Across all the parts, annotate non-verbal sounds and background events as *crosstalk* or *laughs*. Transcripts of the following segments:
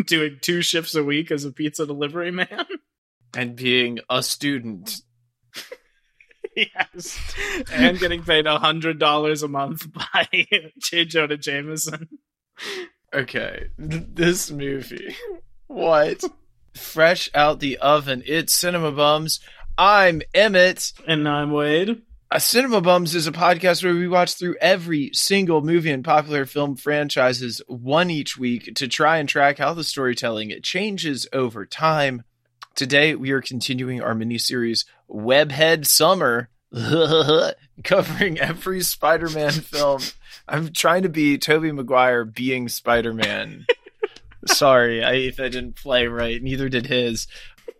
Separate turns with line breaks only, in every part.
Manhattan apartment by doing two shifts a week as a pizza delivery man. *laughs*
And being a student. *laughs*
yes. And getting paid a hundred dollars a month *laughs* by J. Jonah Jameson.
Okay, this movie. What? Fresh out the oven, it's Cinema Bums. I'm Emmett.
And I'm Wade.
A Cinema Bums is a podcast where we watch through every single movie and popular film franchises one each week to try and track how the storytelling changes over time. Today we are continuing our miniseries Webhead Summer, *laughs* covering every Spider-Man film. I'm trying to be Tobey Maguire being Spider-Man. *laughs* Sorry, I, if I didn't play right, neither did his.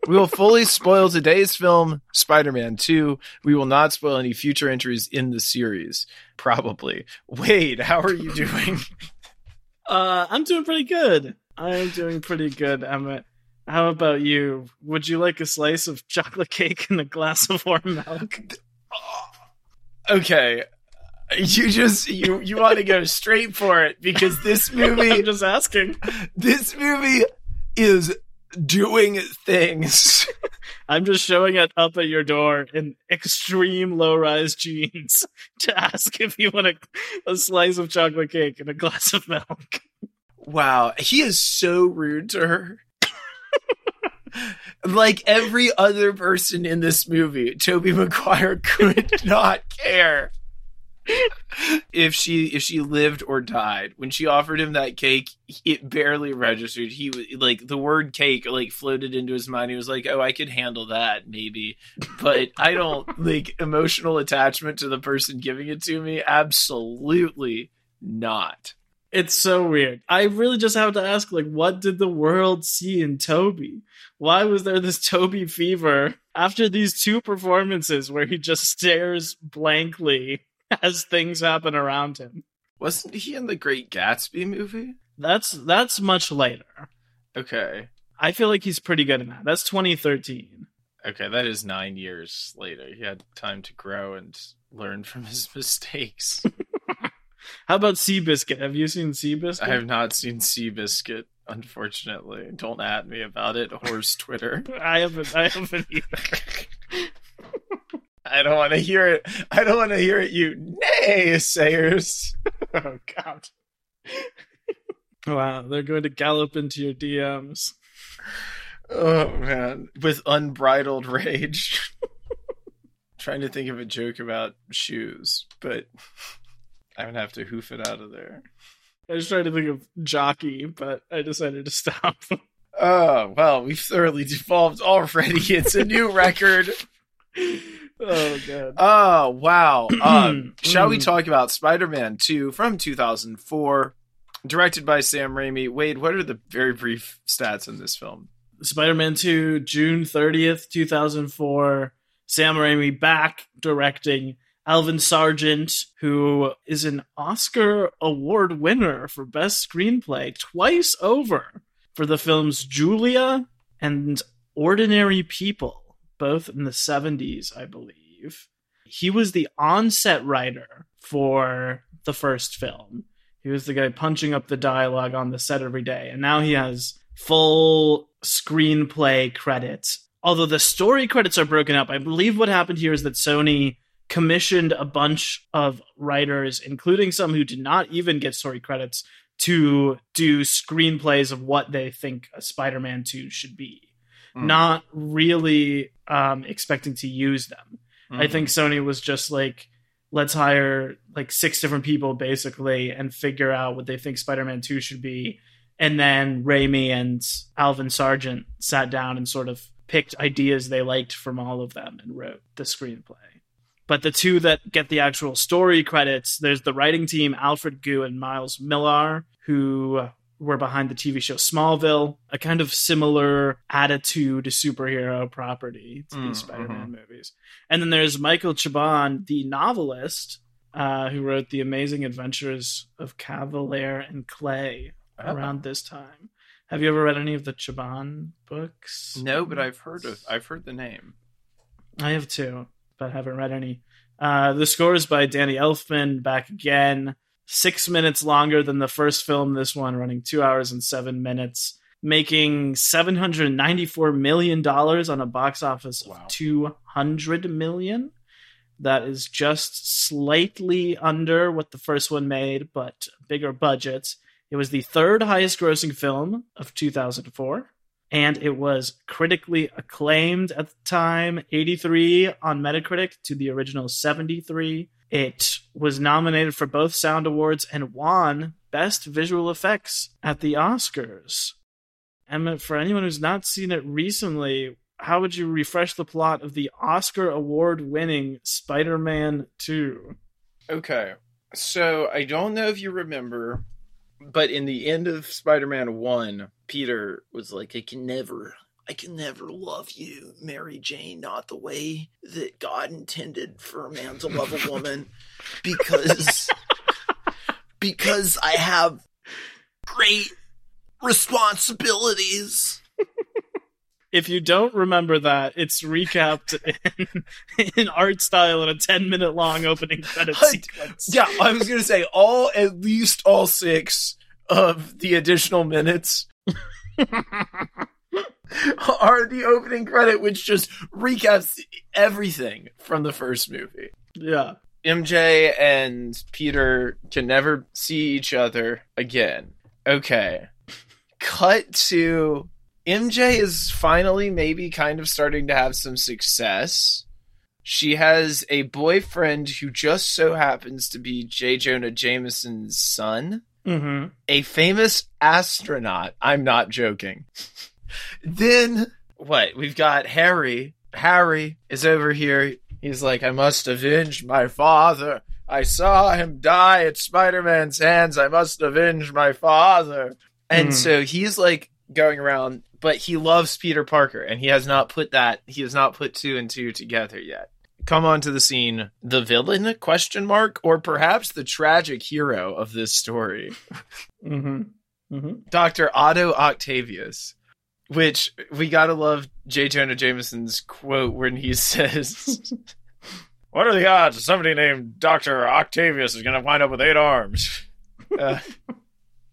We will fully spoil today's film, Spider Man 2. We will not spoil any future entries in the series. Probably. Wade, how are you doing? *laughs*
Uh, I'm doing pretty good. I'm doing pretty good, Emmett. How about you? Would you like a slice of chocolate cake and a glass of warm milk? *laughs*
Okay. You just you you want to go straight for it because this *laughs* movie
I'm just asking.
this movie is doing things. *laughs*
I'm just showing it up at your door in extreme low rise jeans *laughs* to ask if you want a, a slice of chocolate cake and a glass of milk.
Wow, he is so rude to her. like every other person in this movie, Tobey Maguire could not care if she if she lived or died. When she offered him that cake, it barely registered. He was like the word cake like floated into his mind. He was like, "Oh, I could handle that maybe." But I don't like emotional attachment to the person giving it to me. Absolutely not.
It's so weird. I really just have to ask, like, what did the world see in Tobey? Why was there this Tobey fever after these two performances where he just stares blankly as things happen around him?
Wasn't he in the Great Gatsby movie?
That's that's much later.
Okay.
I feel like he's pretty good in that. That's 2013.
Okay, that is nine years later. He had time to grow and learn from his *laughs* mistakes. *laughs*
How about Seabiscuit? Have you seen Seabiscuit?
I have not seen Seabiscuit, unfortunately. Don't at me about it, horse Twitter. *laughs*
I haven't. I haven't either.
I don't want to hear it. I don't want to hear it, you naysayers. *laughs*
oh God. wow, they're going to gallop into your DMs.
Oh man, with unbridled rage. *laughs* Trying to think of a joke about shoes, but I'm gonna have to hoof it out of there.
I was trying to think of jockey, but I decided to stop. *laughs*
Oh well, we've thoroughly devolved already. It's a new record.
Oh god.
Oh *laughs* wow. *clears throat* Um, shall we talk about Spider-Man 2 from 2004, directed by Sam Raimi? Wade, what are the very brief stats in this film?
Spider-Man 2, June 30th, 2004. Sam Raimi back directing. Alvin Sargent, who is an Oscar award winner for best screenplay twice over for the films Julia and Ordinary People, both in the 70s, I believe. He was the onset writer for the first film. He was the guy punching up the dialogue on the set every day, and now he has full screenplay credits. Although the story credits are broken up, I believe what happened here is that Sony commissioned a bunch of writers, including some who did not even get story credits, to do screenplays of what they think a Spider-Man 2 should be.
Mm.
Not really um, expecting to use them. I think Sony was just like, let's hire like six different people basically and figure out what they think Spider-Man 2 should be. And then Raimi and Alvin Sargent sat down and sort of picked ideas they liked from all of them and wrote the screenplay. But the two that get the actual story credits, there's the writing team, Alfred Gough and Miles Millar, who were behind the TV show Smallville, a kind of similar attitude to superhero property to
Mm,
these Spider-Man movies. And then there's Michael Chabon, the novelist, uh, who wrote The Amazing Adventures of Kavalier and Clay
Oh.
around this time. Have you ever read any of the Chabon books?
No, but I've heard of I've heard the name.
I have two, but haven't read any. Uh, the score is by Danny Elfman, back again. Six minutes longer than the first film. This one running two hours and seven minutes, making seven hundred ninety-four million dollars on a box office
Wow.
of two hundred million. That is just slightly under what the first one made, but bigger budget. It was the third highest grossing film of 2004, and it was critically acclaimed at the time 83 on Metacritic to the original 73. It was nominated for both Sound Awards and won Best Visual Effects at the Oscars. Emma, for anyone who's not seen it recently, how would you refresh the plot of the Oscar award winning Spider Man 2?
Okay. So I don't know if you remember, but in the end of Spider Man 1, Peter was like, I can never, I can never love you, Mary Jane, not the way that God intended for a man to love a woman *laughs* because, because I have great responsibilities.
If you don't remember that, it's recapped in, *laughs* in art style in a 10 minute long opening credit sequence.
Yeah, I was gonna say all at least all six of the additional minutes *laughs* *laughs* are the opening credit, which just recaps everything from the first movie.
Yeah.
MJ and Peter can never see each other again. Okay. *laughs* Cut to MJ is finally maybe kind of starting to have some success. She has a boyfriend who just so happens to be J. Jonah Jameson's son,
Mm-hmm.
a famous astronaut. I'm not joking. *laughs* then what? We've got Harry. Harry is over here. He's like, I must avenge my father. I saw him die at Spider Man's hands. I must avenge my father. And
Mhm.
so he's like going around, but he loves Peter Parker, and he has not put that. He has not put two and two together yet. Come onto the scene, the villain? Question mark, or perhaps the tragic hero of this story. *laughs*
Mm-hmm. Mm-hmm.
Dr. Otto Octavius, which we gotta love J. Jonah Jameson's quote when he *laughs* says, What are the odds somebody named Dr. Octavius is gonna wind up with eight arms? *laughs* Uh,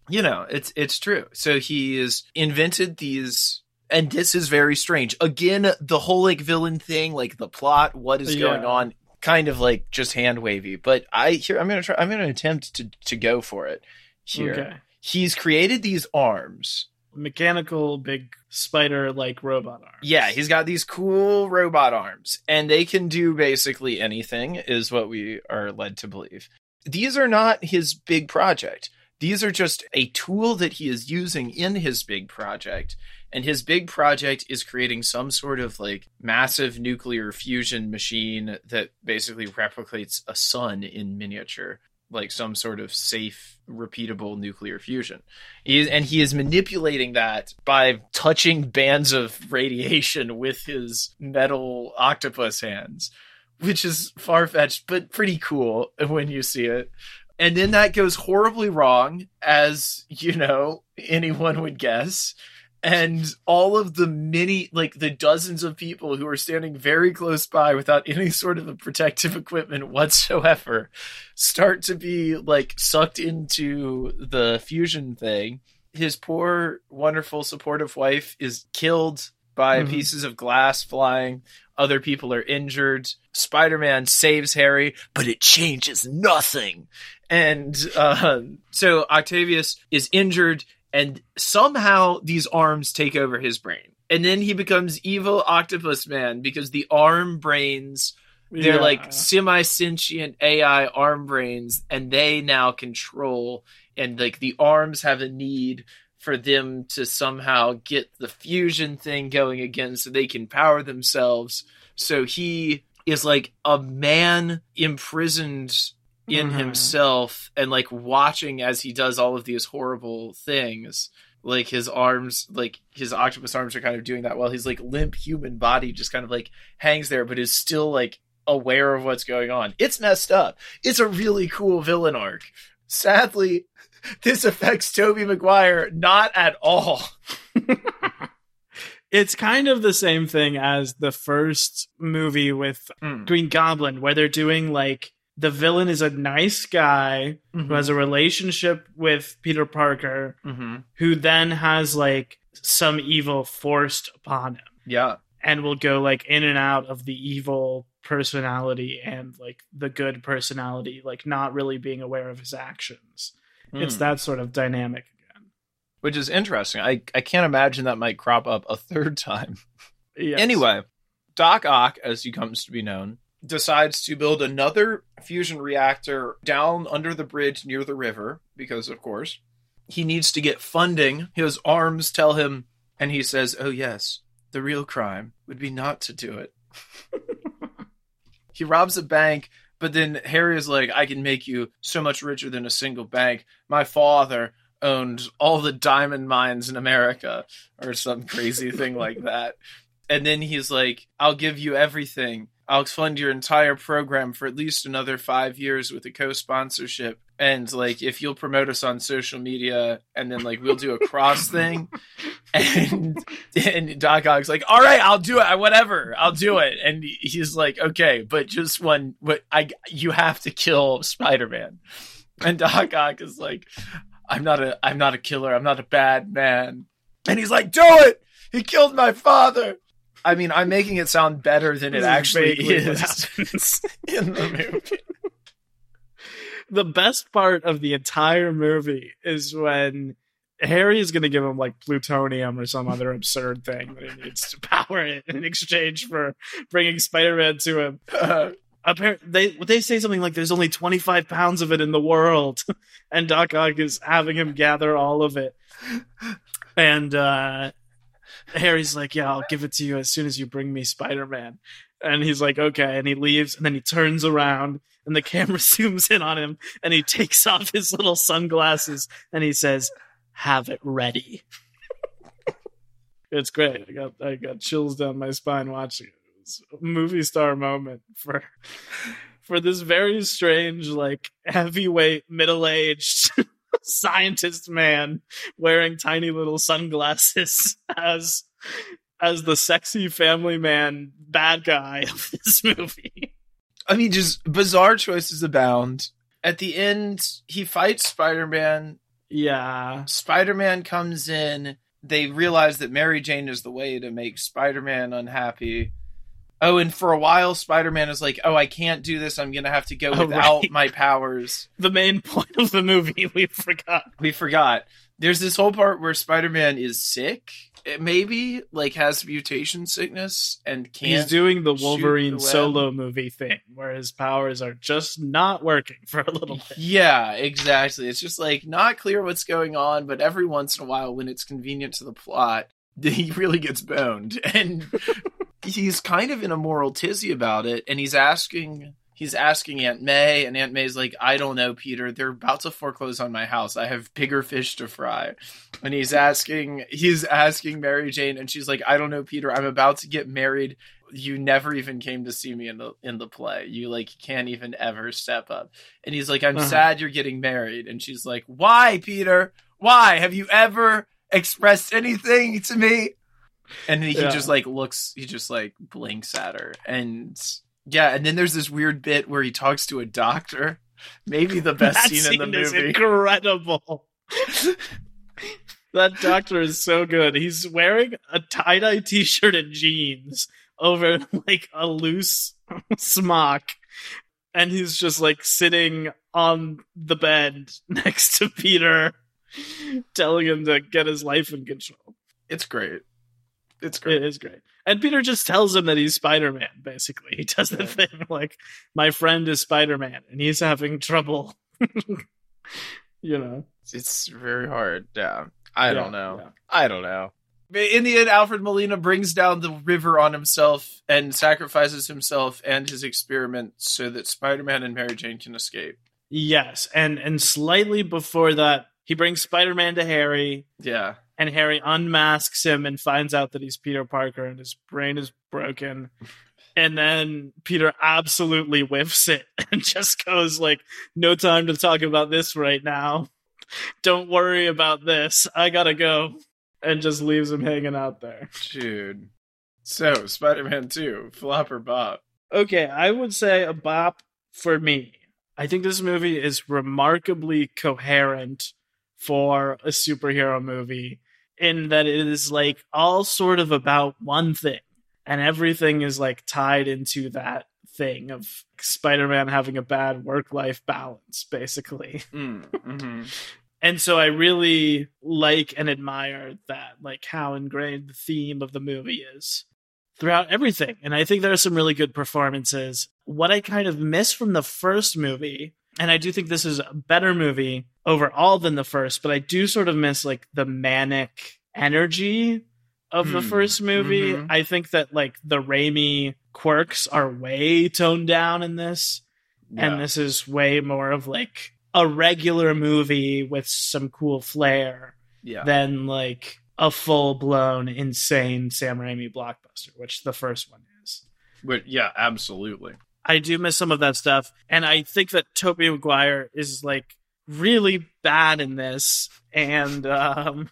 you know, it's it's true. So he has invented these and this is very strange. Again, the whole like villain thing, like the plot, what is going
Yeah.
on, kind of like just hand wavy. But I here I'm gonna try I'm gonna attempt to to go for it here
Okay.
he's created these arms.
Mechanical big spider like robot arms.
Yeah, he's got these cool robot arms, and they can do basically anything, is what we are led to believe. These are not his big project. These are just a tool that he is using in his big project. And his big project is creating some sort of like massive nuclear fusion machine that basically replicates a sun in miniature, like some sort of safe, repeatable nuclear fusion. He is, and he is manipulating that by touching bands of radiation with his metal octopus hands, which is far fetched, but pretty cool when you see it. And then that goes horribly wrong, as you know, anyone would guess. And all of the many, like the dozens of people who are standing very close by without *laughs* any sort of protective equipment whatsoever start to be like sucked into the fusion thing. His poor, wonderful, supportive wife is killed by
Mhm.
pieces of glass flying. Other people are injured. Spider Man saves Harry, but it changes nothing. And uh, so Octavius is injured, and somehow these arms take over his brain. And then he becomes evil octopus man because the arm brains they're
Yeah.
like semi sentient AI arm brains, and they now control. And like the arms have a need for them to somehow get the fusion thing going again so they can power themselves. So he is like a man imprisoned in
Mhm.
himself and like watching as he does all of these horrible things like his arms like his octopus arms are kind of doing that while his like limp human body just kind of like hangs there but is still like aware of what's going on it's messed up it's a really cool villain arc sadly *laughs* this affects tobey maguire not at all *laughs*
It's kind of the same thing as the first movie with
Hmm.
Green Goblin, where they're doing like the villain is a nice guy who has a relationship with Peter Parker,
mm-hmm.
who then has like some evil forced upon him
Yeah.
and will go like in and out of the evil personality and like the good personality, like not really being aware of his actions. It's
Mm.
that sort of dynamic again.
Which is interesting. I, I can't imagine that might crop up a third time.
Yes.
Anyway, Doc Ock, as he comes to be known, decides to build another fusion reactor down under the bridge near the river because, of course, he needs to get funding. His arms tell him, and he says, Oh, yes, the real crime would be not to do it. *laughs* he robs a bank, but then Harry is like, I can make you so much richer than a single bank. My father owned all the diamond mines in America, or some crazy thing like *laughs* that. And then he's like, I'll give you everything. I'll fund your entire program for at least another five years with a co sponsorship. And like, if you'll promote us on social media, and then like we'll do a cross thing. *laughs* And and Doc Ock's like, all right, I'll do it. Whatever, I'll do it. And he's like, okay, but just one. What I you have to kill Spider Man. And Doc Ock is like, I'm not a I'm not a killer. I'm not a bad man. And he's like, do it. He killed my father. I mean, I'm making it sound better than it
actually is
actually
vaguely what
is
happens. *laughs*
in the *laughs* movie.
the best part of the entire movie is when Harry is going to give him like plutonium or some other absurd thing that he needs to *laughs* power it in exchange for bringing Spider-Man to him.
Uh,
Apparently, they they say something like there's only 25 pounds of it in the world, and Doc Ock is having him gather all of it, and uh, Harry's like, "Yeah, I'll give it to you as soon as you bring me Spider-Man." And he's like, "Okay," and he leaves, and then he turns around, and the *laughs* camera zooms in on him, and he takes off his little sunglasses, and he says, "Have it ready." *laughs* it's great. I got I got chills down my spine watching it. It was a movie star moment for *laughs* for this very strange, like heavyweight, middle aged *laughs* scientist man wearing tiny little sunglasses *laughs* as as the sexy family man bad guy of *laughs* this movie.
I mean, just bizarre choices abound. At the end, he fights Spider Man.
Yeah.
Spider Man comes in. They realize that Mary Jane is the way to make Spider Man unhappy. Oh, and for a while, Spider Man is like, "Oh, I can't do this. I'm gonna have to go
Oh,
without
right.
my powers." *laughs*
The main point of the movie we forgot.
We forgot. There's this whole part where Spider Man is sick, eh, maybe like has mutation sickness and can't.
He's doing the Wolverine
the
solo movie thing where his powers are just not working for a little bit.
Yeah, exactly. It's just like not clear what's going on, but every once in a while, when it's convenient to the plot, *laughs* he really gets boned, and he's kind of in a moral tizzy about it. And he's asking, he's asking Aunt May, and Aunt May's like, "I don't know, Peter. They're about to foreclose on my house. I have bigger fish to fry." And he's asking, he's asking Mary Jane, and she's like, "I don't know, Peter. I'm about to get married." You never even came to see me in the in the play. You like can't even ever step up. And he's like, I'm
Uh-huh.
sad you're getting married. And she's like, Why, Peter? Why? Have you ever expressed anything to me? And he
Yeah.
just like looks, he just like blinks at her. And yeah, and then there's this weird bit where he talks to a doctor. Maybe the best
that
scene, in the
is
movie.
incredible. that doctor is so good. He's wearing a tie dye t shirt and jeans over like a loose smock, and he's just like sitting on the bed next to Peter, telling him to get his life in control.
It's great. It's great.
It is great. And Peter just tells him that he's Spider Man, basically. He does the
Yeah.
thing like, my friend is Spider Man, and he's having trouble. *laughs* you know?
It's very hard. Yeah. I
Yeah,
don't know.
yeah.
I don't know. In the end, Alfred Molina brings down the river on himself and sacrifices himself and his experiment so that Spider Man and Mary Jane can escape.
Yes. And and slightly before that, he brings Spider Man to Harry,
Yeah.
And Harry unmasks him and finds out that he's Peter Parker and his brain is broken. And then Peter absolutely whiffs it *laughs* and just goes like, "No time to talk about this right now. Don't worry about this. I gotta go." And just leaves him hanging out there.
Dude. So, Spider Man 2, flop or bop?
Okay, I would say a bop for me. I think this movie is remarkably coherent for a superhero movie in that it is like all sort of about one thing and everything is like tied into that thing of Spider-Man having a bad work-life balance basically. *laughs*
Mm, mm-hmm.
And so I really like and admire that like how ingrained the theme of the movie is throughout everything. And I think there are some really good performances. What I kind of miss from the first movie, and I do think this is a better movie overall than the first, but I do sort of miss like the manic energy of the
Hmm.
first movie.
Mhm.
I think that like the Raimi quirks are way toned down in this.
Yeah.
And this is way more of like a regular movie with some cool flair
yeah.
than like a full blown insane Sam Raimi blockbuster, which the first one is.
But yeah, absolutely.
I do miss some of that stuff, and I think that Tobey Maguire is like really bad in this, and um,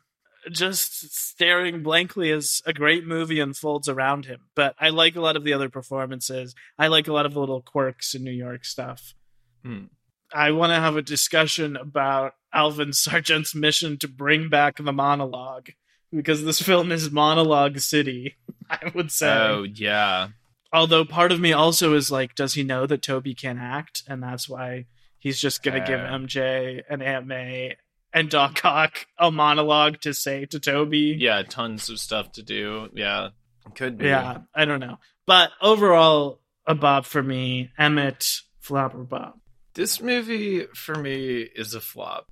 just staring blankly as a great movie unfolds around him. But I like a lot of the other performances. I like a lot of the little quirks in New York stuff.
Hmm.
I want to have a discussion about Alvin Sargent's mission to bring back the monologue because this film is monologue city. *laughs* I would say.
Oh yeah.
Although part of me also is like, does he know that Tobey can act, and that's why he's just gonna give
Uh.
MJ and Aunt May and Doc Ock a monologue to say to Tobey?
Yeah, tons of stuff to do. Yeah. Could be.
yeah. I don't know, but overall, a bob for me. Emmett Flopper Bob.
This movie for me is a flop.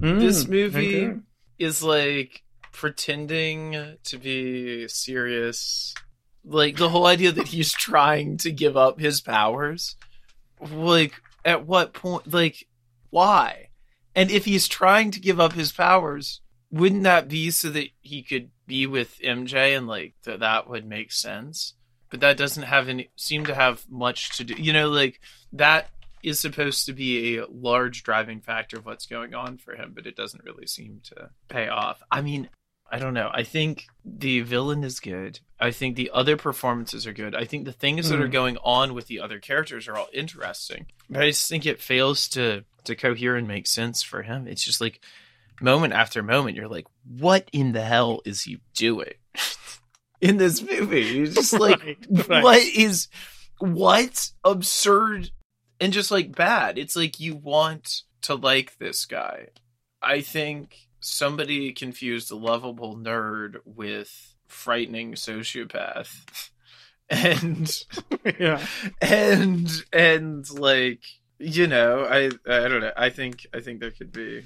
Mm,
This movie
okay.
is like pretending to be serious. Like the whole idea that he's trying to give up his powers. Like at what point like why? And if he's trying to give up his powers, wouldn't that be so that he could be with MJ and like that that would make sense? But that doesn't have any seem to have much to do. You know, like that is supposed to be a large driving factor of what's going on for him, but it doesn't really seem to pay off. I mean, I don't know. I think the villain is good. I think the other performances are good. I think the things that are
Mm.
going on with the other characters are all interesting. But I just think it fails to to cohere and make sense for him. It's just like moment after moment, you're like, what in the hell is he doing *laughs* in this movie? You're *laughs* just like,
Right, right.
what is what absurd and just like bad. It's like you want to like this guy. I think somebody confused a lovable nerd with frightening sociopath. *laughs* And *laughs*
yeah.
and and like you know, I I don't know. I think I think there could be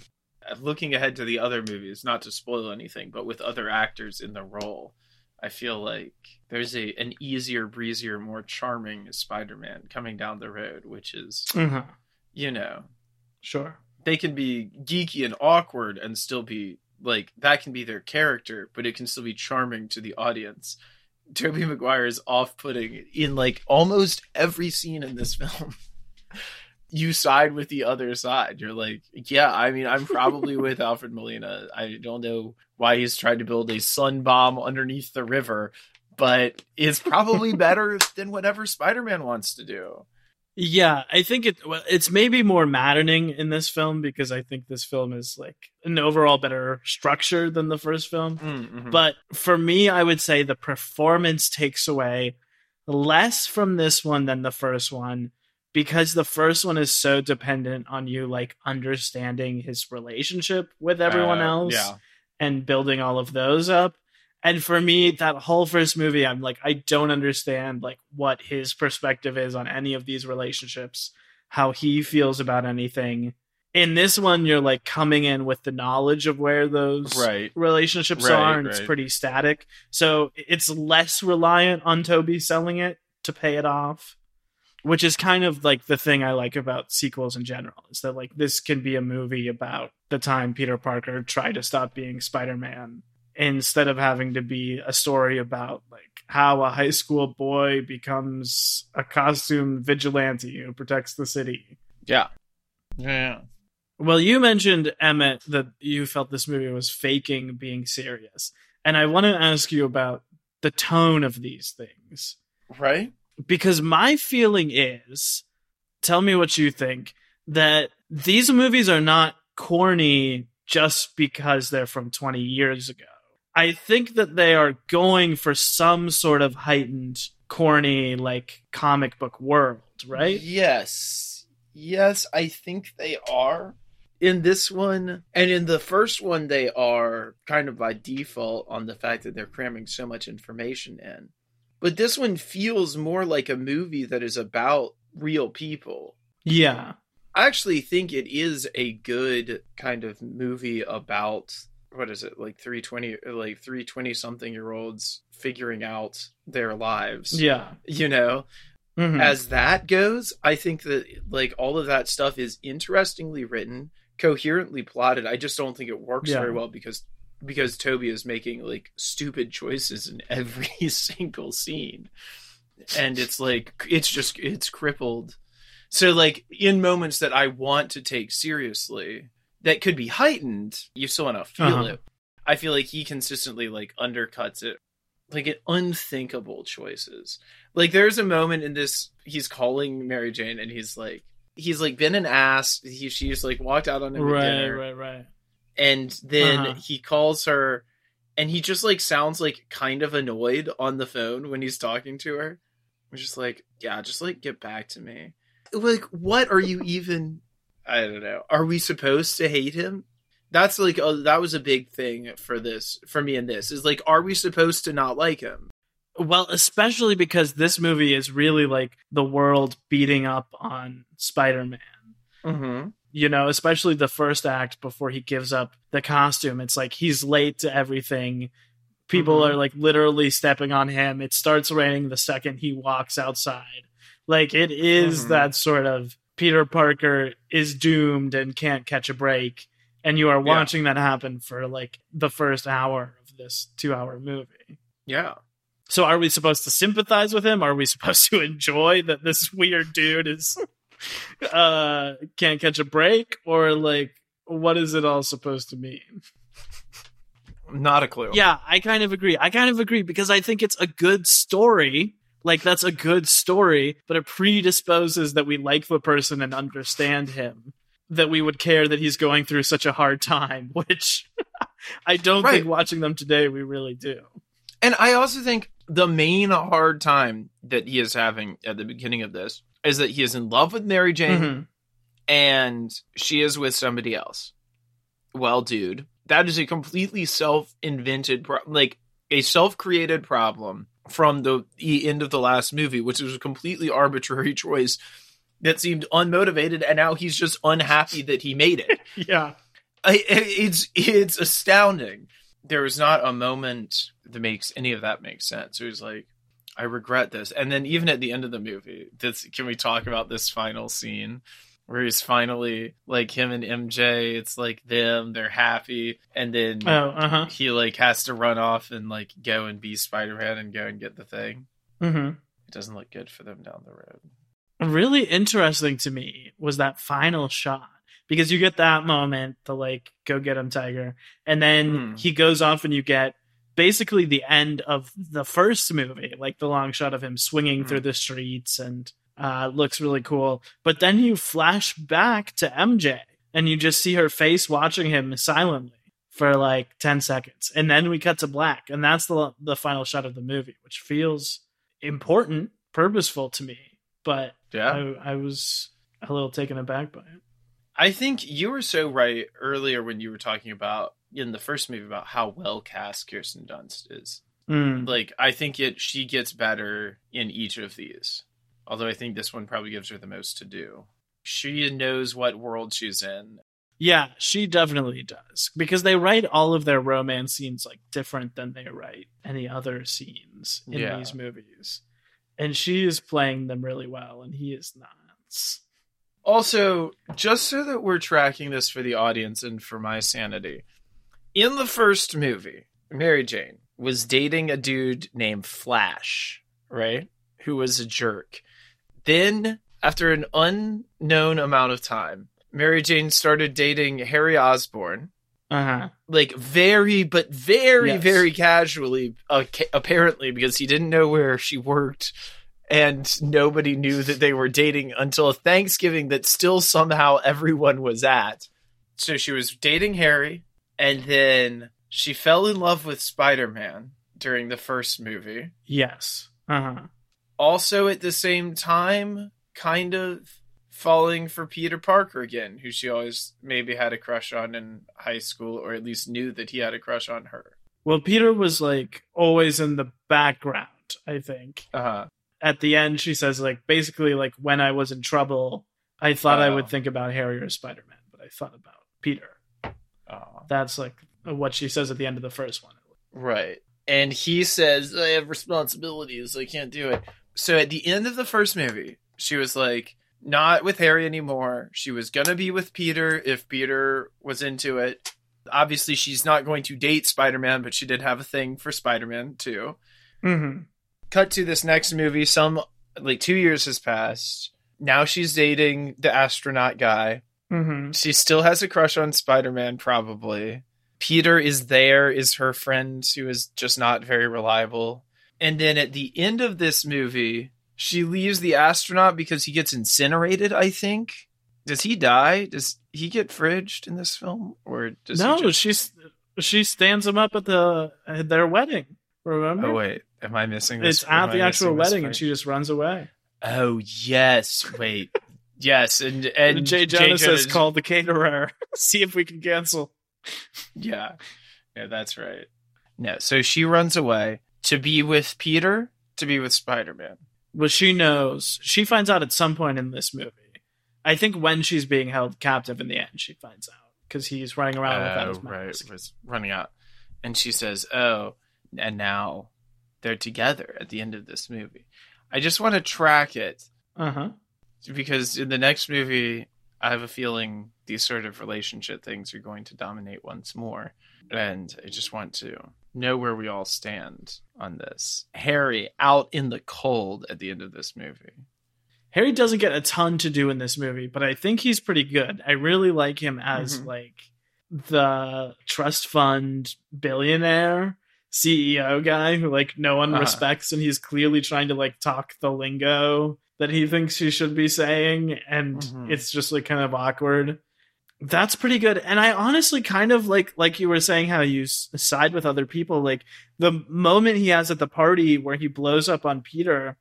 looking ahead to the other movies, not to spoil anything, but with other actors in the role. I feel like there's a an easier, breezier, more charming Spider-Man coming down the road, which is,
Uh-huh.
you know,
Sure.
They can be geeky and awkward and still be like that can be their character, but it can still be charming to the audience. Tobey Maguire is off-putting in like almost every scene in this *laughs* film. you side with the other side. You're like, yeah, I mean, I'm probably with *laughs* Alfred Molina. I don't know why he's trying to build a sun bomb underneath the river, but it's probably better than whatever Spider-Man wants to do.
Yeah, I think it well, it's maybe more maddening in this film because I think this film is like an overall better structure than the first film.
Mm-hmm.
But for me, I would say the performance takes away less from this one than the first one because the first one is so dependent on you like understanding his relationship with everyone
Uh,
else
yeah.
and building all of those up. And for me, that whole first movie, I'm like, I don't understand like what his perspective is on any of these relationships, how he feels about anything. In this one, you're like coming in with the knowledge of where those
Right.
relationships
Right,
are, and it's pretty static. So it's less reliant on Tobey selling it to pay it off, which is kind of like the thing I like about sequels in general is that like this can be a movie about the time Peter Parker tried to stop being Spider Man instead of having to be a story about like how a high school boy becomes a costume vigilante who protects the city.
Yeah. Yeah.
Well, you mentioned Emmett that you felt this movie was faking being serious. And I want to ask you about the tone of these things.
Right?
Because my feeling is tell me what you think that these movies are not corny just because they're from 20 years ago. I think that they are going for some sort of heightened, corny, like comic book world, right?
Yes. Yes, I think they are. In this one, and in the first one, they are kind of by default on the fact that they're cramming so much information in. But this one feels more like a movie that is about real people.
Yeah.
I actually think it is a good kind of movie about what is it like 320 like 320 something year olds figuring out their lives
Yeah.
you know
Mhm.
as that goes i think that like all of that stuff is interestingly written coherently plotted i just don't think it works
Yeah.
very well because because tobey is making like stupid choices in every *laughs* single scene and it's like it's just it's crippled so like in moments that i want to take seriously that could be heightened you still want to feel
Uh-huh.
it i feel like he consistently like undercuts it like at unthinkable choices like there's a moment in this he's calling mary jane and he's like he's like been an ass he she's like walked out on him
Right,
dinner
right, right.
and then
Uh-huh.
he calls her and he just like sounds like kind of annoyed on the phone when he's talking to her I'm just like yeah just like get back to me like what are you even i don't know are we supposed to hate him that's like a, that was a big thing for this for me in this is like are we supposed to not like him
Well, especially because this movie is really like the world beating up on Spider Man.
mm-hmm.
You know, especially the first act before he gives up the costume. It's like he's late to everything. People
Mhm.
are like literally stepping on him. It starts raining the second he walks outside. Like it is
Mhm.
that sort of Peter Parker is doomed and can't catch a break. And you are
Yeah.
watching that happen for like the first hour of this two hour movie.
yeah
So are we supposed to sympathize with him? Are we *laughs* supposed to enjoy that this weird dude is *laughs* uh can't catch a break or like what is it all supposed to mean?
not a clue
Yeah, I kind of agree. I kind of agree because I think it's a good story. Like that's a good story, but it predisposes that we like the person and understand him. That we would care that he's going through such a hard time, *laughs* which I don't
Right.
think watching them today we really do.
And I also think the main hard time that he is having at the beginning of this is that he is in love with Mary Jane
Mhm.
and she is with somebody else. Well, dude, that is a completely self-invented pro- like a self-created problem from the, end of the last movie, which was a completely arbitrary *laughs* choice that seemed unmotivated and now he's just unhappy that he made it. *laughs*
Yeah.
I, it's it's astounding. There was not a moment that makes any of that make sense. It was like, I regret this. And then even at the end of the movie, this can we talk about this final scene where he's finally like him and MJ? It's like them, they're happy, and then
Oh, uh-huh.
he like has to run off and like go and be Spider Man and go and get the thing.
Mhm.
It doesn't look good for them down the road.
really interesting to me was that final shot because you get that moment to like go get him tiger and then
Hmm.
he goes off and you get basically the end of the first movie like the long shot of him swinging
Hmm.
through the streets and uh looks really cool but then you flash back to mj and you just see her face watching him silently for like 10 seconds and then we cut to black and that's the the final shot of the movie which feels important purposeful to me but
Yeah.
I, I was a little taken aback by it.
I think you were so right earlier when you were talking about in the first movie about how well cast Kirsten Dunst is.
Mm.
Like I think it she gets better in each of these. Although I think this one probably gives her the most to do. She knows what world she's in.
Yeah, she definitely does because they write all of their romance scenes like different than they write any other scenes in
Yeah.
these movies, and she is playing them really well, and he is not.
Also, just so that we're tracking this for the audience and for my sanity, in the first movie, Mary Jane was dating a dude named Flash, right? Who was a jerk. Then, after an unknown amount of time, Mary Jane started dating Harry Osborn.
Uh huh.
like very, but very,
Yes.
very casually, uh, ca- apparently, because he didn't know where she worked and nobody knew that they were dating until a Thanksgiving that still somehow everyone was at. So she was dating Harry, and then she fell in love with Spider Man during the first movie.
Yes. Uh huh.
Also, at the same time, kind of falling for Peter Parker again, who she always maybe had a crush on in high school, or at least knew that he had a crush on her.
Well, Peter was like always in the background, I think.
Uh huh.
At the end, she says, like, basically, like, when I was in trouble, I thought I
Oh.
would think about Harry or Spider Man, but I thought about Peter.
Oh.
That's like what she says at the end of the first one.
Right. And he says, I have responsibilities. I can't do it. So at the end of the first movie, she was like, not with Harry anymore. She was going to be with Peter if Peter was into it. Obviously, she's not going to date Spider Man, but she did have a thing for Spider Man too.
Mm-hmm.
Cut to this next movie. Some, like, two years has passed. Now she's dating the astronaut guy.
Mm-hmm.
She still has a crush on Spider Man, probably. Peter is there, is her friend who is just not very reliable. And then at the end of this movie, she leaves the astronaut because he gets incinerated, I think. Does he die? Does he get fridged in this film? Or does he
No,
just...
she's she stands him up at the at their wedding. Remember?
Oh, wait. Am I missing this?
it's at the
I
actual wedding, and she just runs away.
Oh, yes. Wait. *laughs* yes. And, and
And Jay Jonas has
Jonas-
called the caterer. *laughs* See if we can cancel.
Yeah. Yeah, that's right. No, so she runs away to be with Peter, to be with Spider Man.
Well, she knows. She finds out at some point in this movie. I think when she's being held captive in the end, she finds out because he's running around without his
Oh, right,
mask.
was running out. And she says, Oh, and now they're together at the end of this movie. I just want to track it
Uh huh.
because in the next movie, I have a feeling these sort of relationship things are going to dominate once more. And I just want to know where we all stand on this. Harry out in the cold at the end of this movie.
Harry doesn't get a ton to do in this movie, but I think he's pretty good. I really like him as
Mhm.
like the trust fund billionaire CEO guy who like no one
Uh-huh.
respects, and he's clearly trying to like talk the lingo that he thinks he should be saying, and
Mhm.
it's just like kind of awkward. That's pretty good, and I honestly kind of like like you were saying how you side with other people. Like the moment he has at the party where he blows up on Peter,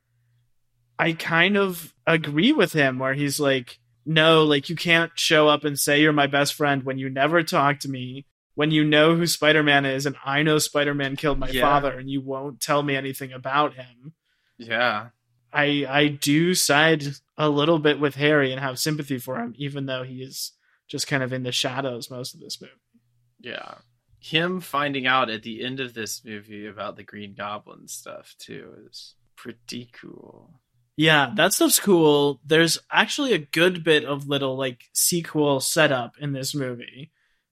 I kind of agree with him where he's like, no, like you can't show up and say you're my best friend when you never talk to me, when you know who Spider Man is, and I know Spider Man killed my
Yeah.
father, and you won't tell me anything about him.
Yeah.
I I do side a little bit with Harry and have sympathy for him, even though he is just kind of in the shadows most of this movie.
Yeah. Him finding out at the end of this movie about the Green Goblin stuff too is pretty cool.
Yeah, that stuff's cool. There's actually a good bit of little like sequel setup in this movie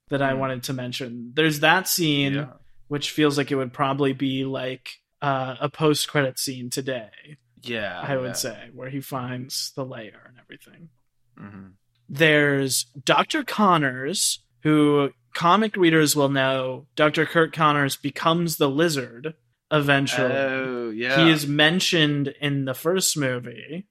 that I
Hmm.
wanted to mention. There's that scene
Yeah.
which feels like it would probably be like uh, a post credit scene today,
Yeah.
I would say, where he finds the layer and everything.
hmm
There's Dr. Connors, who comic readers will know Dr. Curt Connors becomes the lizard eventually.
Oh, yeah.
He is mentioned in the first movie.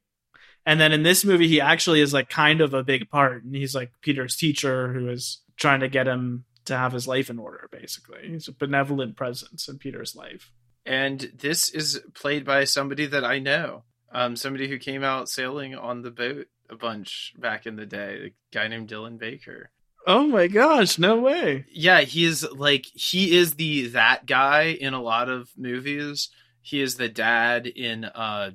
And then in this movie, he actually is like kind of a big part. And he's like Peter's teacher who is trying to get him to have his life in order, basically. He's a benevolent presence in Peter's life.
And this is played by somebody that I know. Um, somebody who came out sailing on the boat a bunch back in the day. A guy named Dylan Baker.
Oh my gosh, no way.
Yeah, he is like he is the that guy in a lot of movies. He is the dad in uh,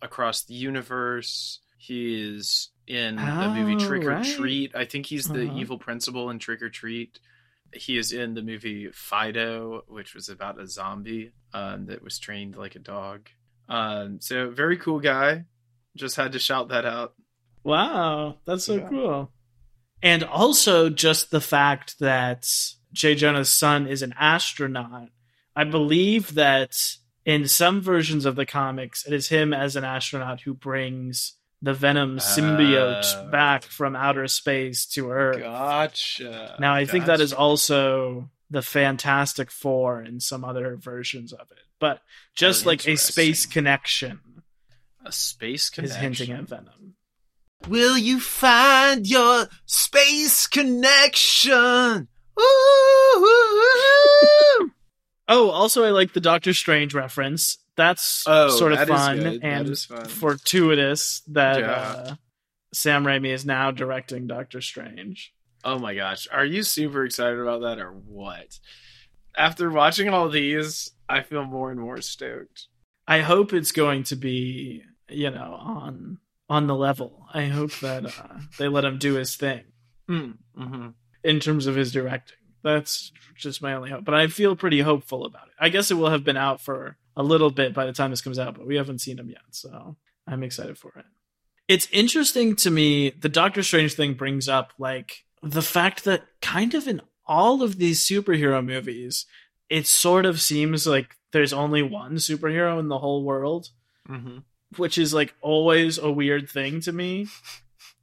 Across the Universe. He is in the movie
Oh,
Trick or
right.
Treat. I think he's the
Uh-huh.
evil principal in Trick or Treat. He is in the movie Fido, which was about a zombie um, that was trained like a dog. Um, so very cool guy. Just had to shout that out.
Wow, that's so
Yeah.
cool. And also just the fact that J. Jonah's son is an astronaut. I believe that in some versions of the comics, it is him as an astronaut who brings the Venom symbiote
Oh.
back from outer space to Earth.
Gotcha.
Now, I think that is also the Fantastic Four in some other versions of it, but just oh, like a space connection.
A space
is hinting at Venom.
Will you find your space connection?
Oh, also I like the Doctor Strange reference. That's
Oh,
sort of
that is
fun
good. That
and
fun.
fortuitous that
Yeah.
uh, Sam Raimi is now directing Doctor Strange.
Oh my gosh. Are you super excited about that or what? After watching all these, I feel more and more stoked.
I hope it's going to be, you know, on on the level. I hope that uh, they let him do his thing
Mm-hmm.
in terms of his directing. That's just my only hope. But I feel pretty hopeful about it. I guess it will have been out for a little bit by the time this comes out, but we haven't seen him yet, so I'm excited for it. It's interesting to me. The Doctor Strange thing brings up like the fact that kind of in all of these superhero movies, it sort of seems like there's only one superhero in the whole world
Mm-hmm.
Which is like always a weird thing to me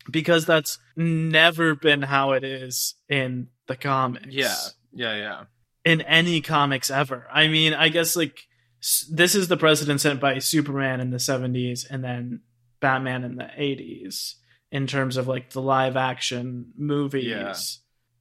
because that's never been how it is in the comics.
Yeah. Yeah, yeah.
In any comics ever. I mean, I guess like this is the precedent set by Superman in the 70s and then Batman in the 80s in terms of like the live action movies.
Yeah.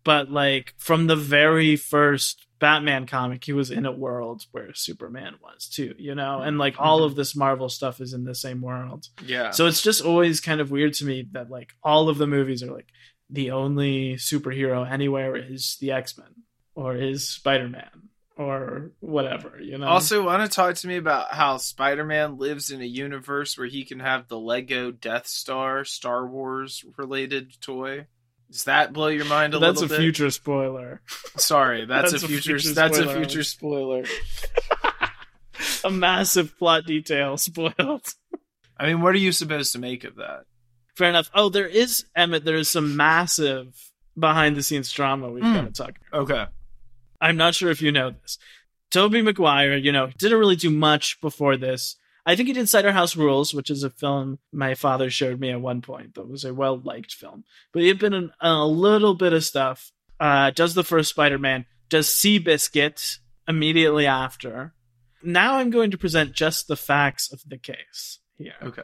But like from the very first Batman comic, he was in a world where Superman was too, you know? And like all mm-hmm. of this Marvel stuff is in the same world.
Yeah.
So it's just always kind of weird to me that like all of the movies are like the only superhero anywhere is the X-Men or is Spider-Man or whatever, you know.
Also, want to talk to me about how Spider Man lives in a universe where he can have the Lego Death Star Star Wars related toy? Does that blow your mind a little bit?
that's a future spoiler.
Sorry, *laughs* that's,
That's
a
a
future.
future
that's a future spoiler. *laughs*
a massive plot detail spoiled.
I mean, what are you supposed to make of that?
Fair enough. Oh, there is Emmett. There is some massive behind the scenes drama we've
Hmm.
got to talk. about.
Okay.
I'm not sure if you know this. Tobey Maguire, you know, didn't really do much before this. I think he did Cider House Rules, which is a film my father showed me at one point that was a well liked film. But he had been in a little bit of stuff. Uh, does the first Spider Man, does Seabiscuit immediately after. Now I'm going to present just the facts of the case here
Okay.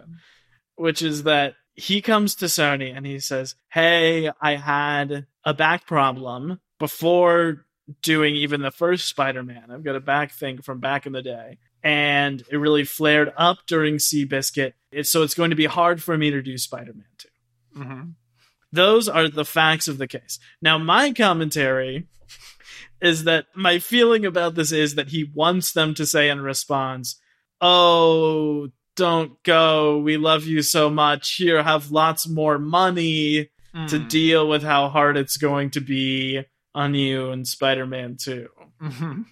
which is that he comes to Sony and he says, Hey, I had a back problem before doing even the first Spider Man. I've got a back thing from back in the day. And it really flared up during Seabiscuit. So it's going to be hard for me to do Spider Man 2.
Mm-hmm.
Those are the facts of the case. Now, my commentary is that my feeling about this is that he wants them to say in response, Oh, don't go. We love you so much. Here, have lots more money to
Hmm.
deal with how hard it's going to be on you in Spider Man 2.
Mhm.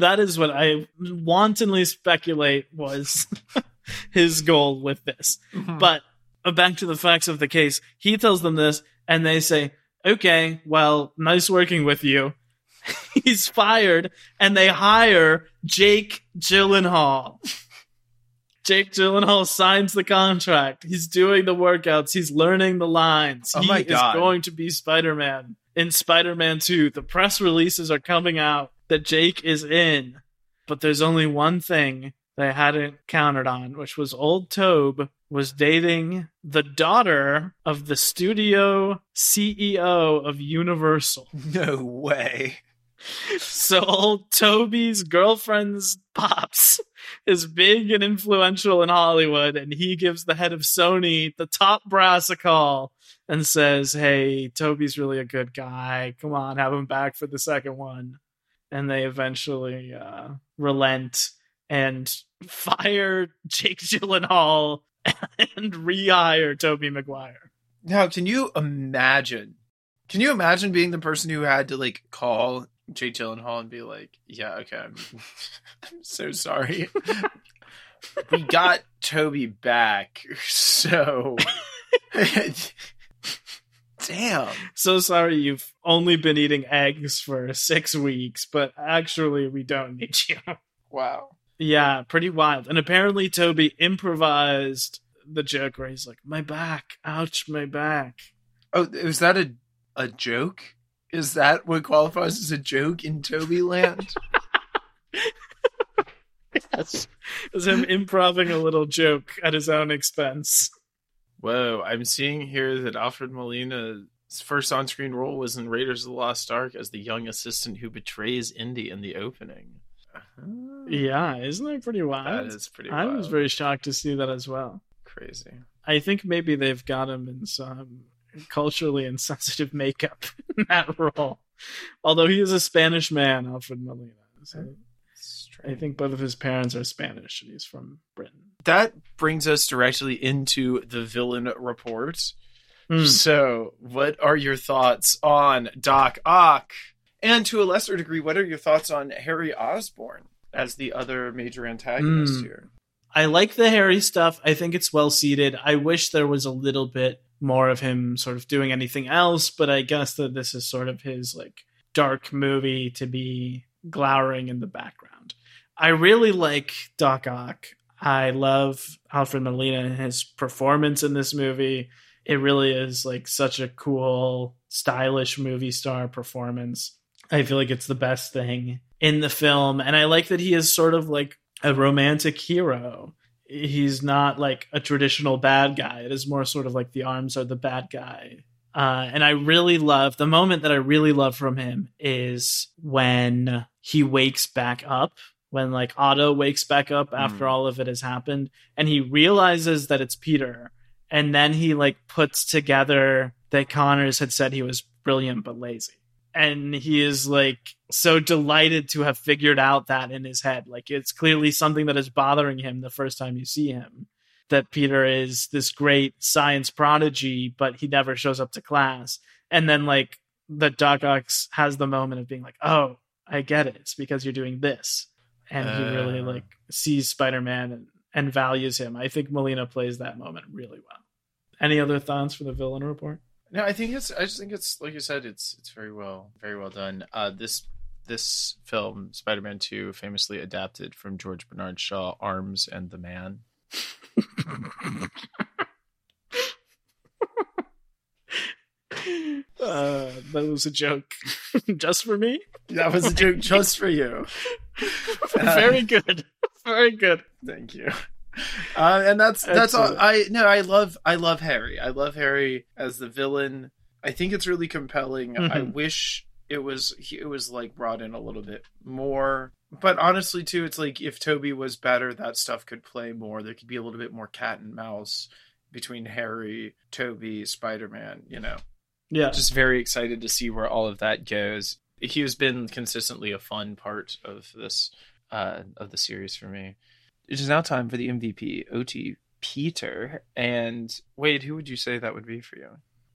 That is what I wantonly speculate was *laughs* his goal with this.
Mhm.
But uh, back to the facts of the case, he tells them this, and they say, "Okay, well, nice working with you." *laughs* He's fired, and they hire Jake Gyllenhaal. *laughs* Jake Gyllenhaal signs the contract. He's doing the workouts. He's learning the lines.
Oh
he is going to be Spider Man in Spider Man 2. The press releases are coming out that Jake is in. But there's only one thing they hadn't counted on, which was old Tobe was dating the daughter of the studio CEO of Universal. *laughs*
no way.
So old Tobey's girlfriend's pops is big and influential in Hollywood, and he gives the head of Sony, the top brass, a call and says, Hey, Tobey's really a good guy. Come on, have him back for the second one. And they eventually uh, relent and *laughs* fire Jake Gyllenhaal and rehire Tobey Maguire.
Now, can you imagine? Can you imagine being the person who had to like call Jake Gyllenhaal and be like, "Yeah, okay, I'm, *laughs* I'm so sorry. *laughs* we got Tobey back, so." Damn.
So sorry you've only been eating eggs for six weeks, but actually we don't need you.
Wow.
Yeah, pretty wild. And apparently Tobey improvised the joke where he's like, My back, ouch, my back.
Oh, is that a a joke? Is that what qualifies as a joke in Tobey Land? *laughs*
yes, it was him improving a little joke at his own expense.
Whoa, I'm seeing here that Alfred Molina's first on screen role was in Raiders of the Lost Ark as the young assistant who betrays Indy in the opening. Uh-huh.
Yeah, isn't that pretty wild?
That is pretty
I was very shocked to see that as well.
crazy.
I think maybe they've got him in some culturally insensitive makeup *laughs* in that role. Although he is a Spanish man, Alfred Molina. So I think both of his parents are Spanish and he's from Britain.
That brings us directly into the villain report.
Hmm.
So, what are your thoughts on Doc Ock? And to a lesser degree, what are your thoughts on Harry Osborn as the other major antagonist
Hmm.
here?
I like the Harry stuff. I think it's well seated. I wish there was a little bit more of him sort of doing anything else, but I guess that this is sort of his like dark movie to be glowering in the background. I really like Doc Ock. I love Alfred Molina and his performance in this movie. It really is like such a cool, stylish movie star performance. I feel like it's the best thing in the film. And I like that he is sort of like a romantic hero. He's not like a traditional bad guy. It is more sort of like the arms are the bad guy. Uh, and I really love the moment that I really love from him is when he wakes back up, when like Otto wakes back up after
Mm.
all of it has happened, and he realizes that it's Peter. And then he like puts together that Connors had said he was brilliant but lazy. And he is like so delighted to have figured out that in his head. Like it's clearly something that is bothering him the first time you see him that peter is this great science prodigy but he never shows up to class. And then like the doc ox has the moment of being like oh i get it. It's because you're doing this and he really
Uh.
like sees spider-man and, and values him i think molina plays that moment really well any other thoughts for the villain report
No, I think it's. I just think it's like you said. It's it's very well, very well done. Uh, this this film, Spider-Man Two, famously adapted from George Bernard Shaw, Arms and the Man. *laughs*
uh, that was a joke *laughs* just for me.
That was a joke just for you. *laughs* *laughs*
Very good. *laughs* Very good.
Thank you. Uh, and that's that's all. I no, I love I love Harry. I love Harry as the villain. I think it's really compelling. I
Mhm.
wish it was it was like brought in a little bit more. But honestly, too, it's like if Tobey was better, that stuff could play more. There could be a little bit more cat and mouse between Harry, Tobey, Spider Man. You know,
Yeah.
just very excited to see where all of that goes. He has been consistently a fun part of this uh, of the series for me. It is now time for the MVP, OT Peter. And Wade, who would you say that would be for you?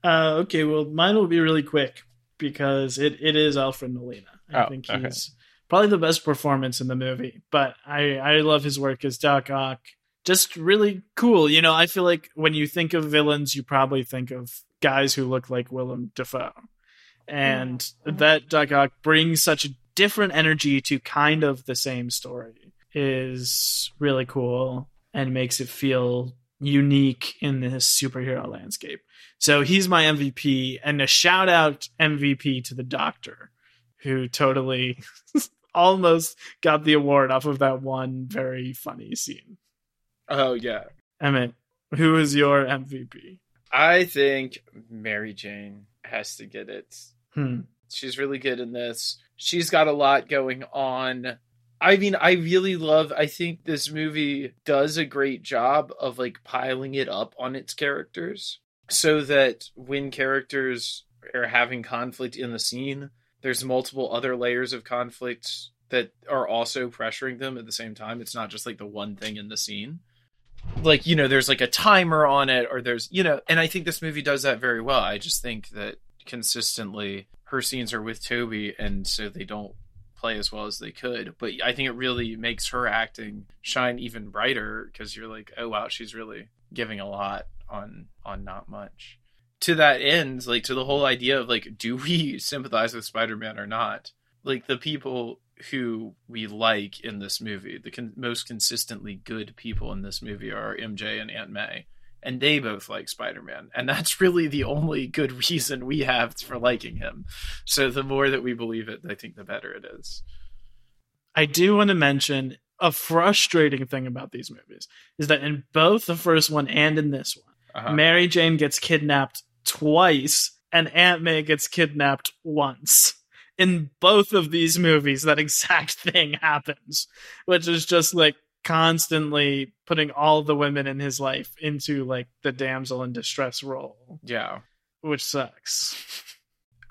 Uh, okay, well, mine will be really quick because it, it is Alfred Molina. I
Oh,
think
okay.
he's probably the best performance in the movie, but I, I love his work as Doc Ock. Just really cool. You know, I feel like when you think of villains, you probably think of guys who look like Willem Dafoe. And
Mhm.
that Doc Ock brings such a different energy to kind of the same story is really cool and makes it feel unique in this superhero landscape. So he's my MVP, and a shout out MVP to the Doctor, who totally *laughs* almost got the award off of that one very funny scene.
Oh yeah.
Emmett, who is your MVP?
I think Mary Jane has to get it.
Hmm.
She's really good in this. She's got a lot going on. I mean, I really love I think this movie does a great job of like piling it up on its characters so that when characters are having conflict in the scene, there's multiple other layers of conflict that are also pressuring them at the same time. It's not just like the one thing in the scene. Like, you know, there's like a timer on it or there's, you know, and I think this movie does that very well. I just think that consistently her scenes are with Tobey and so they don't play as well as they could. But I think it really makes her acting shine even brighter because you're like, oh wow, she's really giving a lot on on not much. To that end, like to the whole idea of like, do we *laughs* sympathize with Spider-Man or not? Like the people who we like in this movie, the con- most consistently good people in this movie are MJ and Aunt May and they both like Spider-Man, and that's *laughs* really the only good reason we have for liking him. So the more that we believe it, I think the better it is.
I do want to mention a frustrating thing about these movies is that in both the first one and in this one,
Uh-huh.
Mary Jane gets kidnapped twice and Aunt May gets kidnapped once. In both of these movies, that *laughs* exact thing happens, which is just like constantly putting all the women in his life into like the damsel in distress role,
yeah.
which sucks.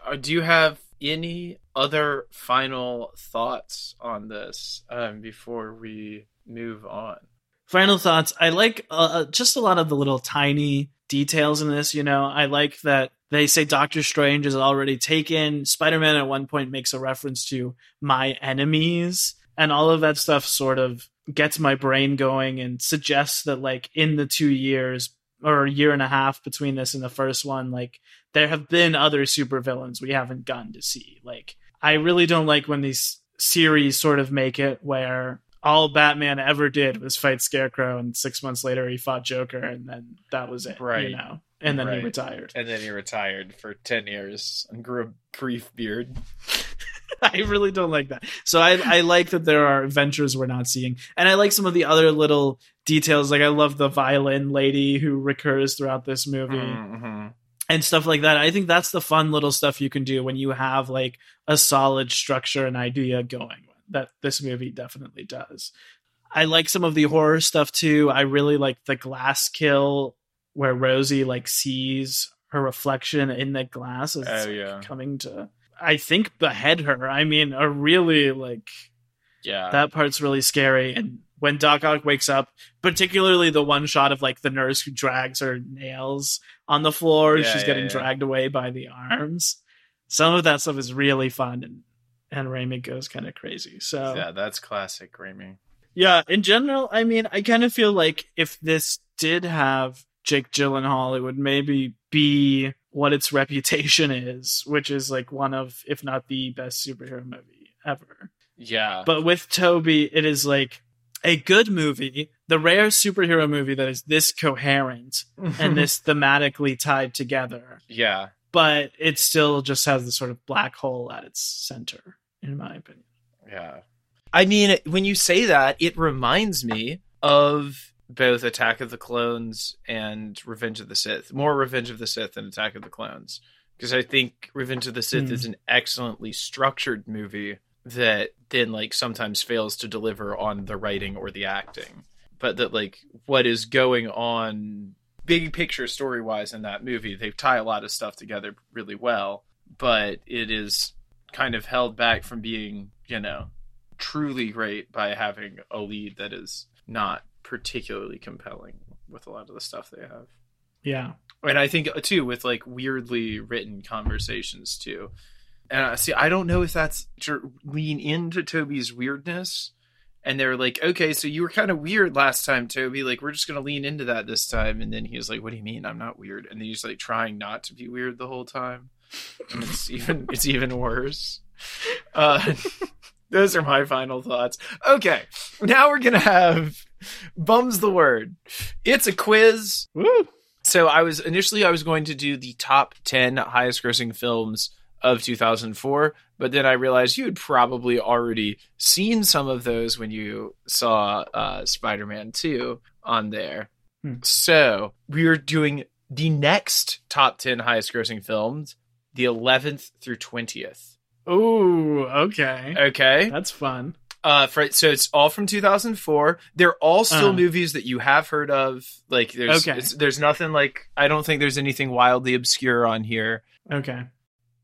Uh, do you have any other final thoughts on this um, before we move on?
Final thoughts. I like uh, just a lot of the little tiny details in this. You know, I like that they say Doctor Strange is already taken. Spider Man at one point makes a reference to my enemies, and all of that stuff sort of gets my brain going and suggests that, like, in the two years or a year and a half between this and the first one, like, there have been other supervillains we haven't gotten to see. Like, I really don't like when these series sort of make it where all Batman ever did was fight Scarecrow, and six months later he fought Joker, and then that was it.
Right.
You know, and then
Right.
he retired.
And then he retired for 10 years and grew a brief beard. *laughs*
I really don't like that. So I I like that there are adventures we're not seeing, and I like some of the other little details. Like I love the violin lady who recurs throughout this movie.
Mhm.
and stuff like that. I think that's the fun little stuff you can do when you have like a solid structure and idea going. That this movie definitely does. I like some of the horror stuff too. I really like the glass kill where Rosie like sees her reflection in the glass as
Oh, yeah.
coming to I think behead her. I mean, a really like
Yeah.
that part's really scary. And when Doc Ock wakes up, particularly the one shot of like the nurse who drags her nails on the floor,
Yeah,
she's
yeah,
getting
yeah.
dragged away by the arms. Some of that stuff is really fun, and and Raimi goes kind of crazy. So
yeah, that's classic Raimi.
yeah, in general, I mean, I kind of feel like if this did have Jake Gyllenhaal, it would maybe be what its reputation is, which is like one of, if not the best superhero movie ever.
Yeah.
But with Tobey, it is like a good movie, the rare superhero movie that is this coherent and *laughs* this thematically tied together,
yeah.
but it still just has the sort of black hole at its center, in my opinion.
Yeah. I mean, when you say that, it reminds me of both Attack of the Clones and Revenge of the Sith. More Revenge of the Sith than Attack of the Clones. Because I think Revenge of the Sith
Hmm.
is an excellently structured movie that then like sometimes fails to deliver on the writing or the acting. But that like what is going on big picture story wise in that movie, they tie a lot of stuff together really well. But it is kind of held back from being, you know, truly great by having a lead that is not particularly compelling with a lot of the stuff they have.
Yeah.
And I think uh, too with like weirdly written conversations too. And uh, see, I don't know if that's to lean into Tobey's weirdness. And they're like, okay, so you were kind of weird last time, Tobey. Like, we're just gonna lean into that this time. And then he was like, "What do you mean? I'm not weird?" And then he's like trying not to be weird the whole time. And it's *laughs* even it's even worse. Uh, *laughs* those are my final thoughts. Okay, now we're gonna have bums the word. It's a quiz.
Woo!
So I was initially I was going to do the top 10 highest grossing films of 2004, but then I realized you had probably already seen some of those when you saw uh, Spider-Man 2 on there.
Hmm.
So we are doing the next top 10 highest grossing films, the 11th through 20th.
Ooh, okay.
Okay.
That's fun.
Uh, for, so it's all from 2004. They're all still
Uh.
movies that you have heard of. Like there's
Okay.
it's, there's nothing like I don't think there's anything wildly obscure on here.
Okay.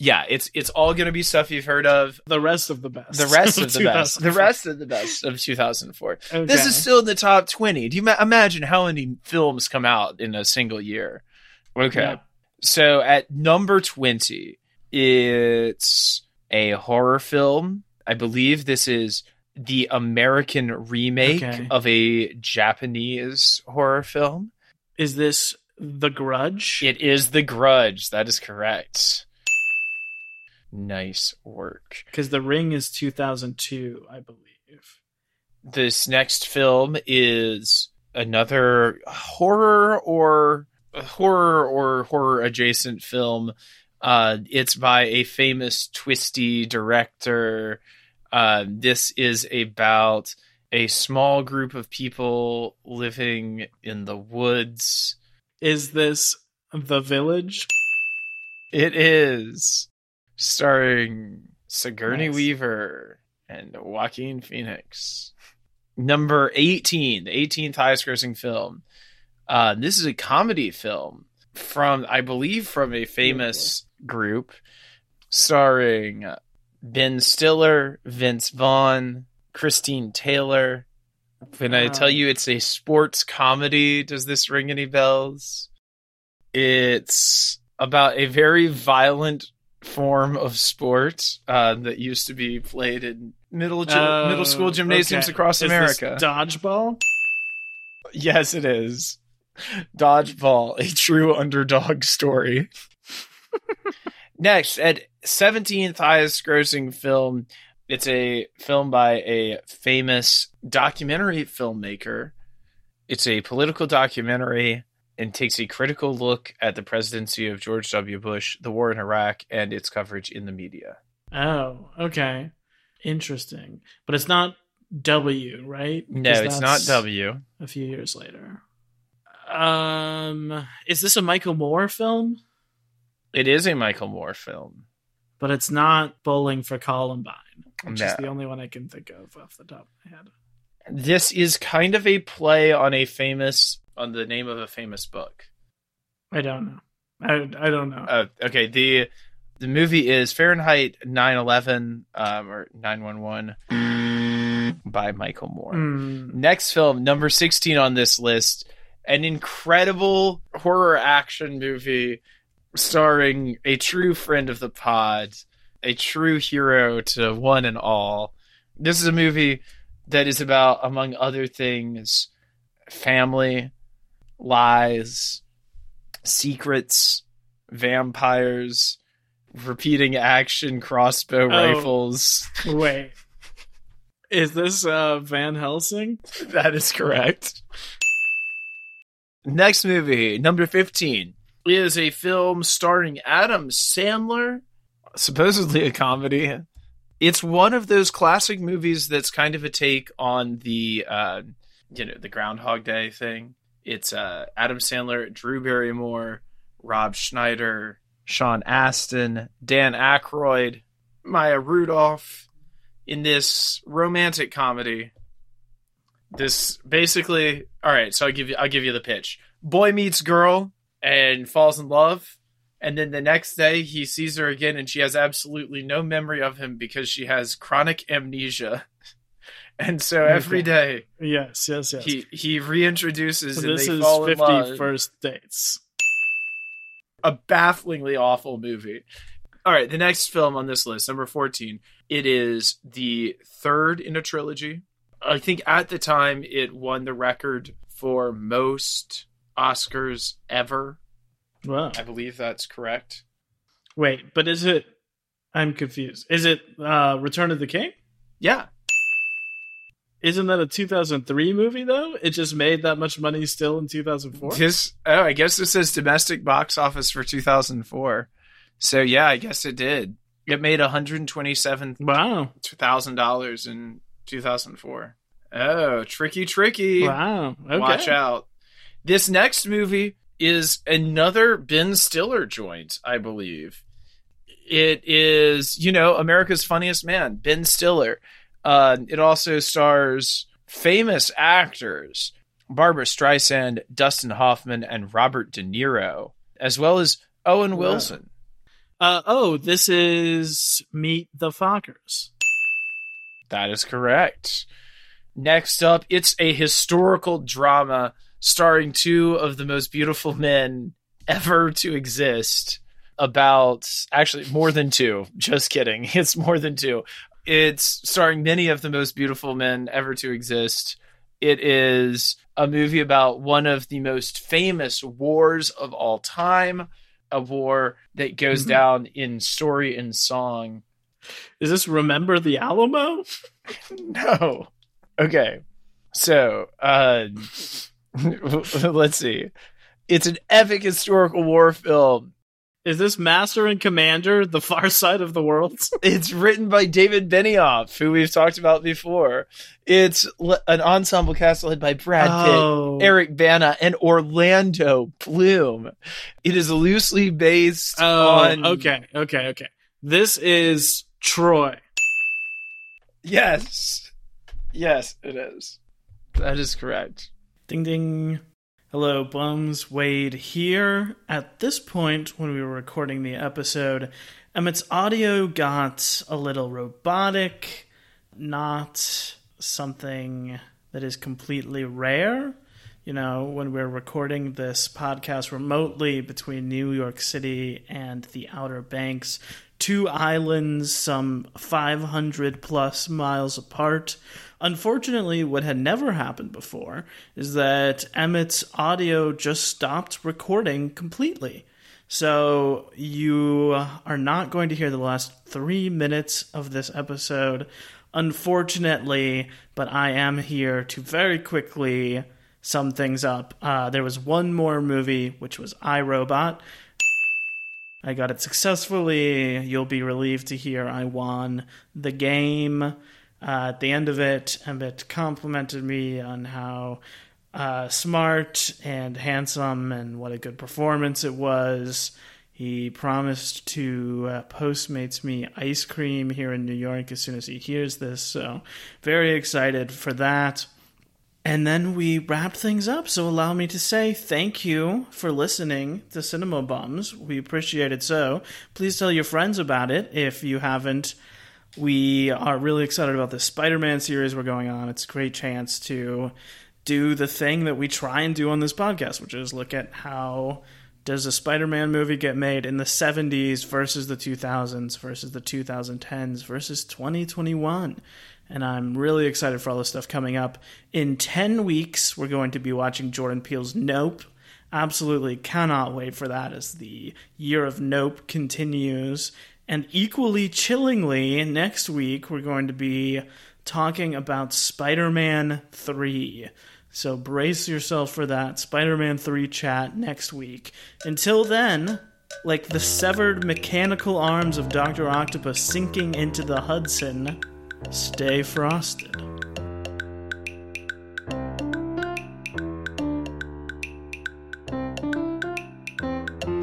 Yeah, it's it's all gonna be stuff you've heard of.
The rest of the best.
The rest of *laughs* the best. The rest of the best of 2004.
Okay.
This is still in the top 20. Do you ma- imagine how many films come out in a single year? Okay. So at number 20, it's a horror film. I believe this is the American remake
Okay.
of a Japanese horror film.
Is this The Grudge?
It is The Grudge. That is correct. Nice work.
Because The Ring is 2002, I believe.
This next film is another horror or horror or horror adjacent film. Uh, it's by a famous twisty director. Uh, this is about a small group of people living in the woods.
Is this The Village?
It is starring Sigourney
Nice.
Weaver and Joaquin Phoenix. Number 18, the 18th highest grossing film. Uh, this is a comedy film from, I believe, from a famous group starring Ben Stiller, Vince Vaughn, Christine Taylor. When I tell you it's a sports comedy, does this ring any bells? It's about a very violent form of sport uh, that used to be played in middle gy-
Oh,
middle school gymnasiums
okay.
across
Is this
America.
dodgeball?
yes, it is. Dodgeball, a true underdog story. *laughs* Next, at 17th highest grossing film, it's a film by a famous documentary filmmaker. It's a political documentary and takes a critical look at the presidency of George W. Bush, the war in Iraq, and its coverage in the media.
Oh, okay. Interesting. But it's not W, right?
No, it's not W.
A few years later. Um, is this a Michael Moore film?
It is a Michael Moore film.
But it's not Bowling for Columbine, which is the only one I can think of off the top of my head.
This is kind of a play on a famous on the name of a famous book.
I don't know. I, I don't know.
Uh, okay, the the movie is Fahrenheit 9/11 um, or 911 by Michael Moore.
Hmm.
Next film, number 16 on this list, an incredible horror action movie starring a true friend of the pod, a true hero to one and all. This is a movie that is about, among other things, family, lies, secrets, vampires, repeating action crossbow
Oh.
rifles.
Wait. *laughs* Is this uh, Van Helsing?
That is correct. Next movie, number 15, is a film starring Adam Sandler, supposedly a comedy. It's one of those classic movies that's kind of a take on the uh, you know, the Groundhog Day thing. It's uh, Adam Sandler, Drew Barrymore, Rob Schneider, Sean Astin, Dan Aykroyd, Maya Rudolph in this romantic comedy this basically all right so i'll give you i'll give you the pitch boy meets girl and falls in love and then the next day he sees her again and she has absolutely no memory of him because she has chronic amnesia *laughs* and so every day
Yes, yes, yes.
he he reintroduces
so
and
this
they
is
fall in
50
love
first dates.
a bafflingly awful movie. All right, the next film on this list, number 14, it is the third in a trilogy. I think at the time it won the record for most Oscars ever.
Wow.
I believe that's correct.
Wait, but is it? I'm confused. Is it uh, Return of the King?
Yeah.
Isn't that a 2003 movie though? It just made that much money still in 2004.
This oh, I guess this says domestic box office for 2004. So yeah, I guess it did. It made $127,000
Wow.
in 2004. Oh, tricky tricky.
Wow. Okay.
Watch out. This next movie is another Ben Stiller joint, I believe. It is, you know, America's Funniest Man, Ben Stiller. Uh, it also stars famous actors Barbra Streisand, Dustin Hoffman, and Robert De Niro, as well as Owen
Wow.
Wilson.
Uh, oh, this is Meet the Fockers.
That is correct. Next up, it's a historical drama starring two of the most beautiful men ever to exist. About actually more than two. Just kidding. *laughs* It's more than two. It's starring many of the most beautiful men ever to exist. It is a movie about one of the most famous wars of all time, a war that goes
Mhm.
down in story and song
Is this Remember the Alamo? *laughs*
no. Okay. So, uh *laughs* let's see. It's an epic historical war film.
Is this Master and Commander, The Far Side of the World? *laughs*
It's written by David Benioff, who we've talked about before. It's l- an ensemble cast led by Brad Pitt,
Oh.
Eric Bana, and Orlando Bloom. It is loosely based
Oh,
on.
okay, okay, okay. This is Troy.
Yes. Yes, it is. That is correct.
Ding ding. Hello, bums. Wade here. At this point, when we were recording the episode, Emmett's audio got a little robotic, not something that is completely rare. You know, when we're recording this podcast remotely between New York City and the Outer Banks, two islands some 500 plus miles apart. Unfortunately, what had never happened before is that Emmett's audio just stopped recording completely. So you are not going to hear the last three minutes of this episode, unfortunately, but I am here to very quickly sum things up. Uh, there was one more movie, which was iRobot. I got it successfully. You'll be relieved to hear I won the game. Uh, at the end of it, Emmett complimented me on how uh, smart and handsome and what a good performance it was. He promised to uh, Postmates me ice cream here in New York as soon as he hears this, so very excited for that. And then we wrapped things up, so allow me to say thank you for listening to Cinema Bums. We appreciate it so. Please tell your friends about it if you haven't. We are really excited about this Spider Man series we're going on. It's a great chance to do the thing that we try and do on this podcast, which is look at how does a Spider-Man movie get made in the 70s versus the 2000s versus the 2010s versus 2021. And I'm really excited for all this stuff coming up. In 10 weeks, we're going to be watching Jordan Peele's Nope. Absolutely cannot wait for that as the year of Nope continues. And equally chillingly, next week, we're going to be talking about Spider Man 3. So brace yourself for that Spider Man 3 chat next week. Until then, like the severed mechanical arms of Dr. Octopus sinking into the Hudson, stay frosted.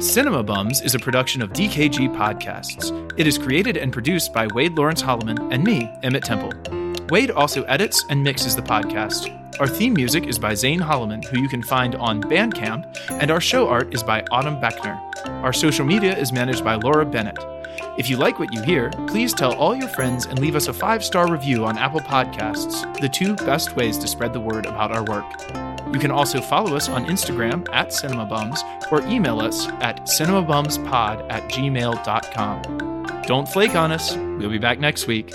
Cinema Bums is a production of DKG Podcasts. It is created and produced by Wade Lawrence Holloman and me, Emmett Temple. Wade also edits and mixes the podcast. Our theme music is by Zane Holloman, who you can find on Bandcamp, and our show art is by Autumn Beckner. Our social media is managed by Laura Bennett. If you like what you hear, please tell all your friends and leave us a five star review on Apple Podcasts, the two best ways to spread the word about our work. You can also follow us on Instagram at CinemaBums or email us at cinemabumspod at gmail.com. Don't flake on us. We'll be back next week.